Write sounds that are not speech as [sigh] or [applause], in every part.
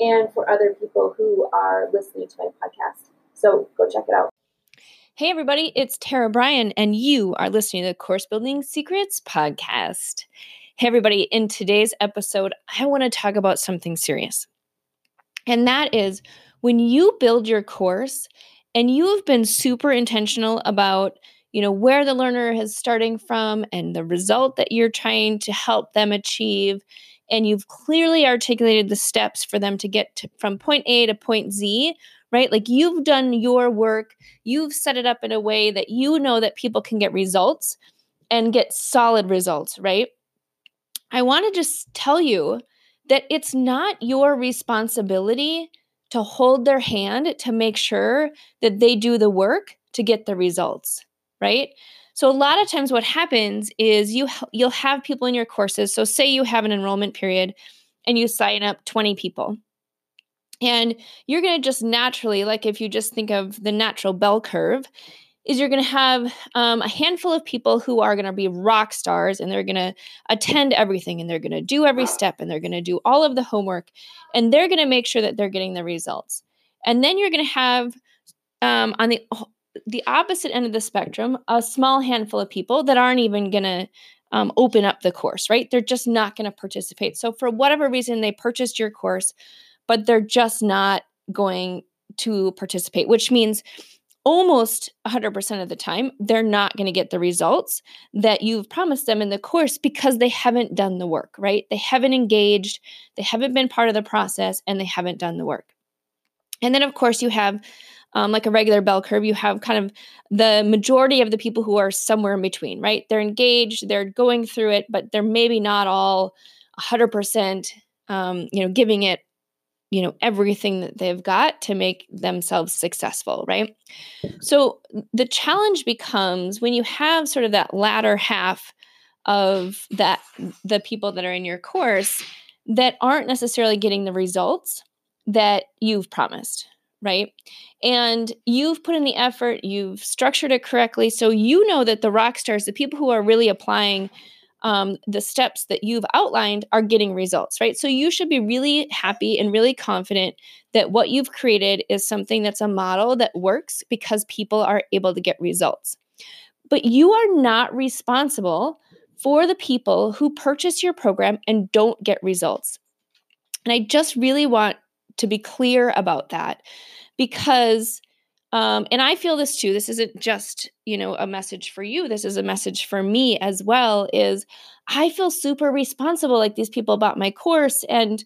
and for other people who are listening to my podcast. So go check it out. Hey, everybody, it's Tara Bryan, and you are listening to the Course Building Secrets podcast. Hey, everybody, in today's episode, I want to talk about something serious. And that is when you build your course and you have been super intentional about you know where the learner is starting from and the result that you're trying to help them achieve and you've clearly articulated the steps for them to get to, from point A to point Z, right? Like you've done your work, you've set it up in a way that you know that people can get results and get solid results, right? I want to just tell you that it's not your responsibility to hold their hand to make sure that they do the work to get the results, right? So a lot of times what happens is you you'll have people in your courses. So say you have an enrollment period and you sign up 20 people. And you're going to just naturally like if you just think of the natural bell curve is you're going to have um, a handful of people who are going to be rock stars and they're going to attend everything and they're going to do every step and they're going to do all of the homework and they're going to make sure that they're getting the results. And then you're going to have um, on the the opposite end of the spectrum, a small handful of people that aren't even going to um, open up the course, right? They're just not going to participate. So, for whatever reason, they purchased your course, but they're just not going to participate, which means almost 100% of the time, they're not going to get the results that you've promised them in the course because they haven't done the work, right? They haven't engaged, they haven't been part of the process, and they haven't done the work. And then, of course, you have um, like a regular bell curve, you have kind of the majority of the people who are somewhere in between, right? They're engaged, they're going through it, but they're maybe not all 100%, um, you know, giving it, you know, everything that they've got to make themselves successful, right? So the challenge becomes when you have sort of that latter half of that, the people that are in your course that aren't necessarily getting the results that you've promised, right? And you've put in the effort, you've structured it correctly. So you know that the rock stars, the people who are really applying um, the steps that you've outlined, are getting results, right? So you should be really happy and really confident that what you've created is something that's a model that works because people are able to get results. But you are not responsible for the people who purchase your program and don't get results. And I just really want to be clear about that because um, and i feel this too this isn't just you know a message for you this is a message for me as well is i feel super responsible like these people bought my course and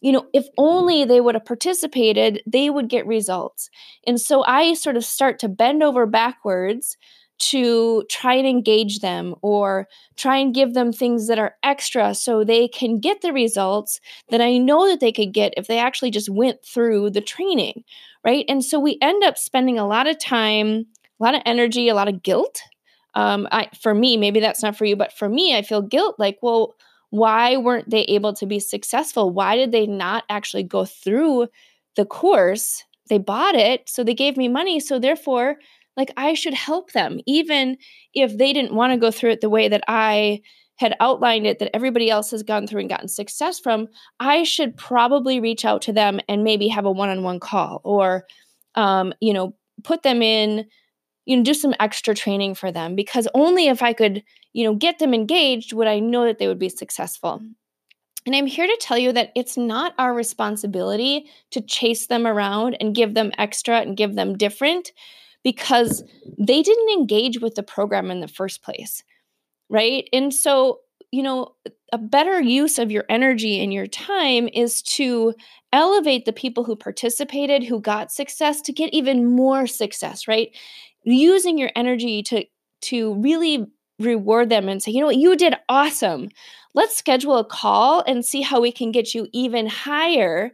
you know if only they would have participated they would get results. And so i sort of start to bend over backwards to try and engage them or try and give them things that are extra so they can get the results that I know that they could get if they actually just went through the training, right? And so we end up spending a lot of time, a lot of energy, a lot of guilt. Um, I, for me, maybe that's not for you, but for me, I feel guilt like, well, why weren't they able to be successful? Why did they not actually go through the course? They bought it, so they gave me money. So therefore, like I should help them, even if they didn't want to go through it the way that I had outlined it that everybody else has gone through and gotten success from, I should probably reach out to them and maybe have a one on one call or, um, you know, put them in, you know, do some extra training for them because only if I could, you know, get them engaged would I know that they would be successful. And I'm here to tell you that it's not our responsibility to chase them around and give them extra and give them different because they didn't engage with the program in the first place. Right. And so, you know, a better use of your energy and your time is to elevate the people who participated, who got success to get even more success, right? Using your energy to to really reward them and say, you know what, you did awesome. Let's schedule a call and see how we can get you even higher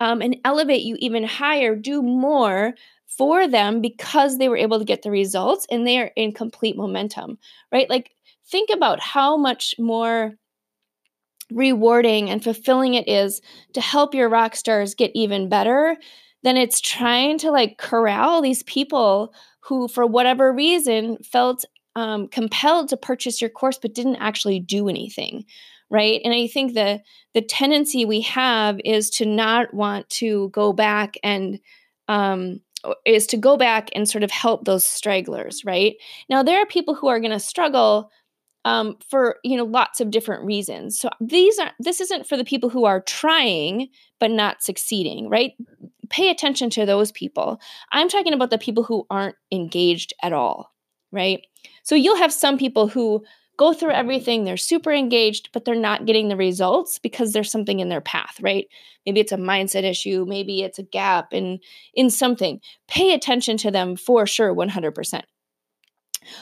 um, and elevate you even higher, do more for them because they were able to get the results and they are in complete momentum, right? Like, think about how much more rewarding and fulfilling it is to help your rock stars get even better than it's trying to like corral these people who, for whatever reason, felt um, compelled to purchase your course but didn't actually do anything right? And i think the the tendency we have is to not want to go back and um, is to go back and sort of help those stragglers right? Now there are people who are going to struggle um, for you know lots of different reasons. So these are this isn't for the people who are trying but not succeeding right? Pay attention to those people. I'm talking about the people who aren't engaged at all right? So you'll have some people who go through everything, they're super engaged, but they're not getting the results because there's something in their path, right? Maybe it's a mindset issue, maybe it's a gap in in something. Pay attention to them for sure 100%.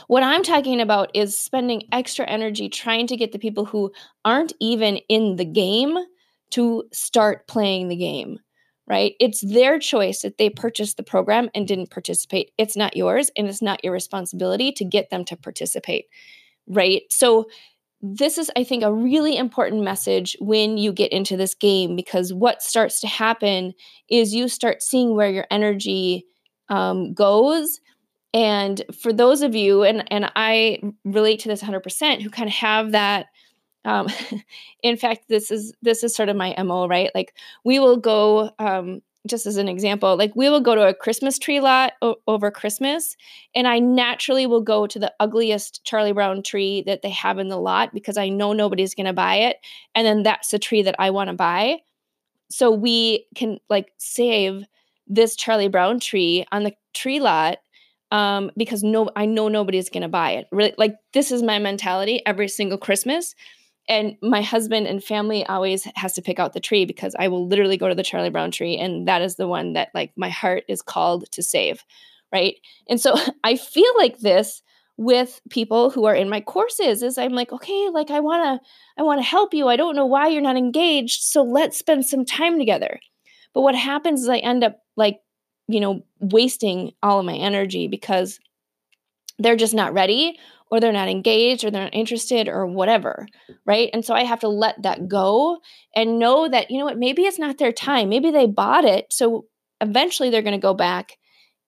What I'm talking about is spending extra energy trying to get the people who aren't even in the game to start playing the game right? It's their choice that they purchased the program and didn't participate. It's not yours, and it's not your responsibility to get them to participate, right? So, this is, I think, a really important message when you get into this game because what starts to happen is you start seeing where your energy um, goes. And for those of you, and, and I relate to this 100%, who kind of have that um, [laughs] in fact, this is this is sort of my mo, right? Like we will go. Um, just as an example, like we will go to a Christmas tree lot o- over Christmas, and I naturally will go to the ugliest Charlie Brown tree that they have in the lot because I know nobody's going to buy it. And then that's the tree that I want to buy. So we can like save this Charlie Brown tree on the tree lot um, because no, I know nobody's going to buy it. Really, like this is my mentality every single Christmas and my husband and family always has to pick out the tree because I will literally go to the Charlie Brown tree and that is the one that like my heart is called to save, right? And so [laughs] I feel like this with people who are in my courses is I'm like, okay, like I want to I want to help you. I don't know why you're not engaged, so let's spend some time together. But what happens is I end up like, you know, wasting all of my energy because they're just not ready or they're not engaged or they're not interested or whatever, right? And so I have to let that go and know that, you know what, maybe it's not their time. Maybe they bought it. So eventually they're going to go back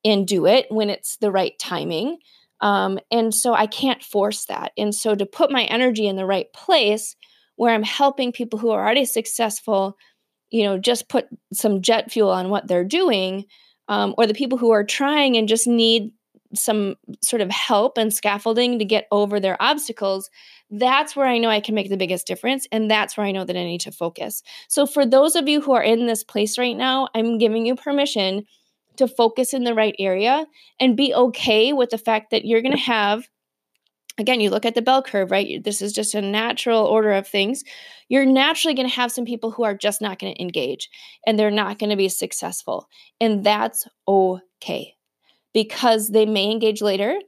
and do it when it's the right timing. Um, and so I can't force that. And so to put my energy in the right place where I'm helping people who are already successful, you know, just put some jet fuel on what they're doing, um, or the people who are trying and just need some sort of help and scaffolding to get over their obstacles, that's where I know I can make the biggest difference. And that's where I know that I need to focus. So, for those of you who are in this place right now, I'm giving you permission to focus in the right area and be okay with the fact that you're going to have. Again, you look at the bell curve, right? This is just a natural order of things. You're naturally going to have some people who are just not going to engage and they're not going to be successful. And that's okay because they may engage later.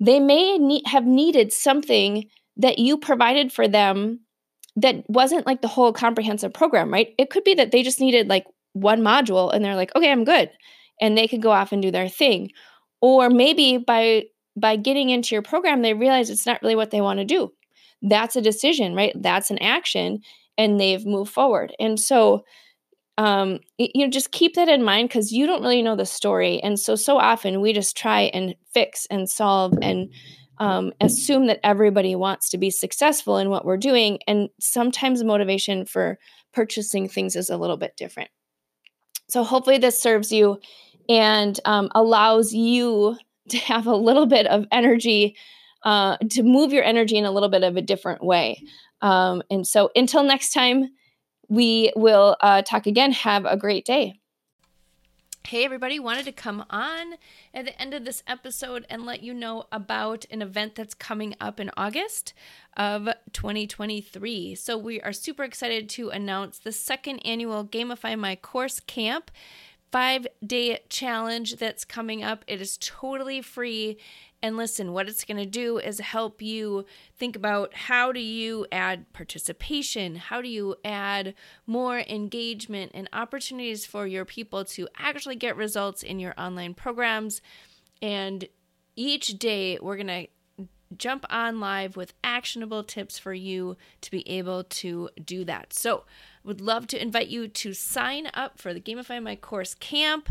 They may need, have needed something that you provided for them that wasn't like the whole comprehensive program, right? It could be that they just needed like one module and they're like, okay, I'm good. And they could go off and do their thing. Or maybe by by getting into your program, they realize it's not really what they want to do. That's a decision, right? That's an action and they've moved forward. And so um, you know, just keep that in mind because you don't really know the story. And so, so often we just try and fix and solve and um, assume that everybody wants to be successful in what we're doing. And sometimes motivation for purchasing things is a little bit different. So, hopefully, this serves you and um, allows you [laughs] to have a little bit of energy, uh, to move your energy in a little bit of a different way. Um, and so, until next time, we will uh, talk again. Have a great day. Hey, everybody, wanted to come on at the end of this episode and let you know about an event that's coming up in August of 2023. So, we are super excited to announce the second annual Gamify My Course Camp five day challenge that's coming up. It is totally free. And listen, what it's going to do is help you think about how do you add participation? How do you add more engagement and opportunities for your people to actually get results in your online programs? And each day we're going to jump on live with actionable tips for you to be able to do that. So, I would love to invite you to sign up for the Gamify My Course camp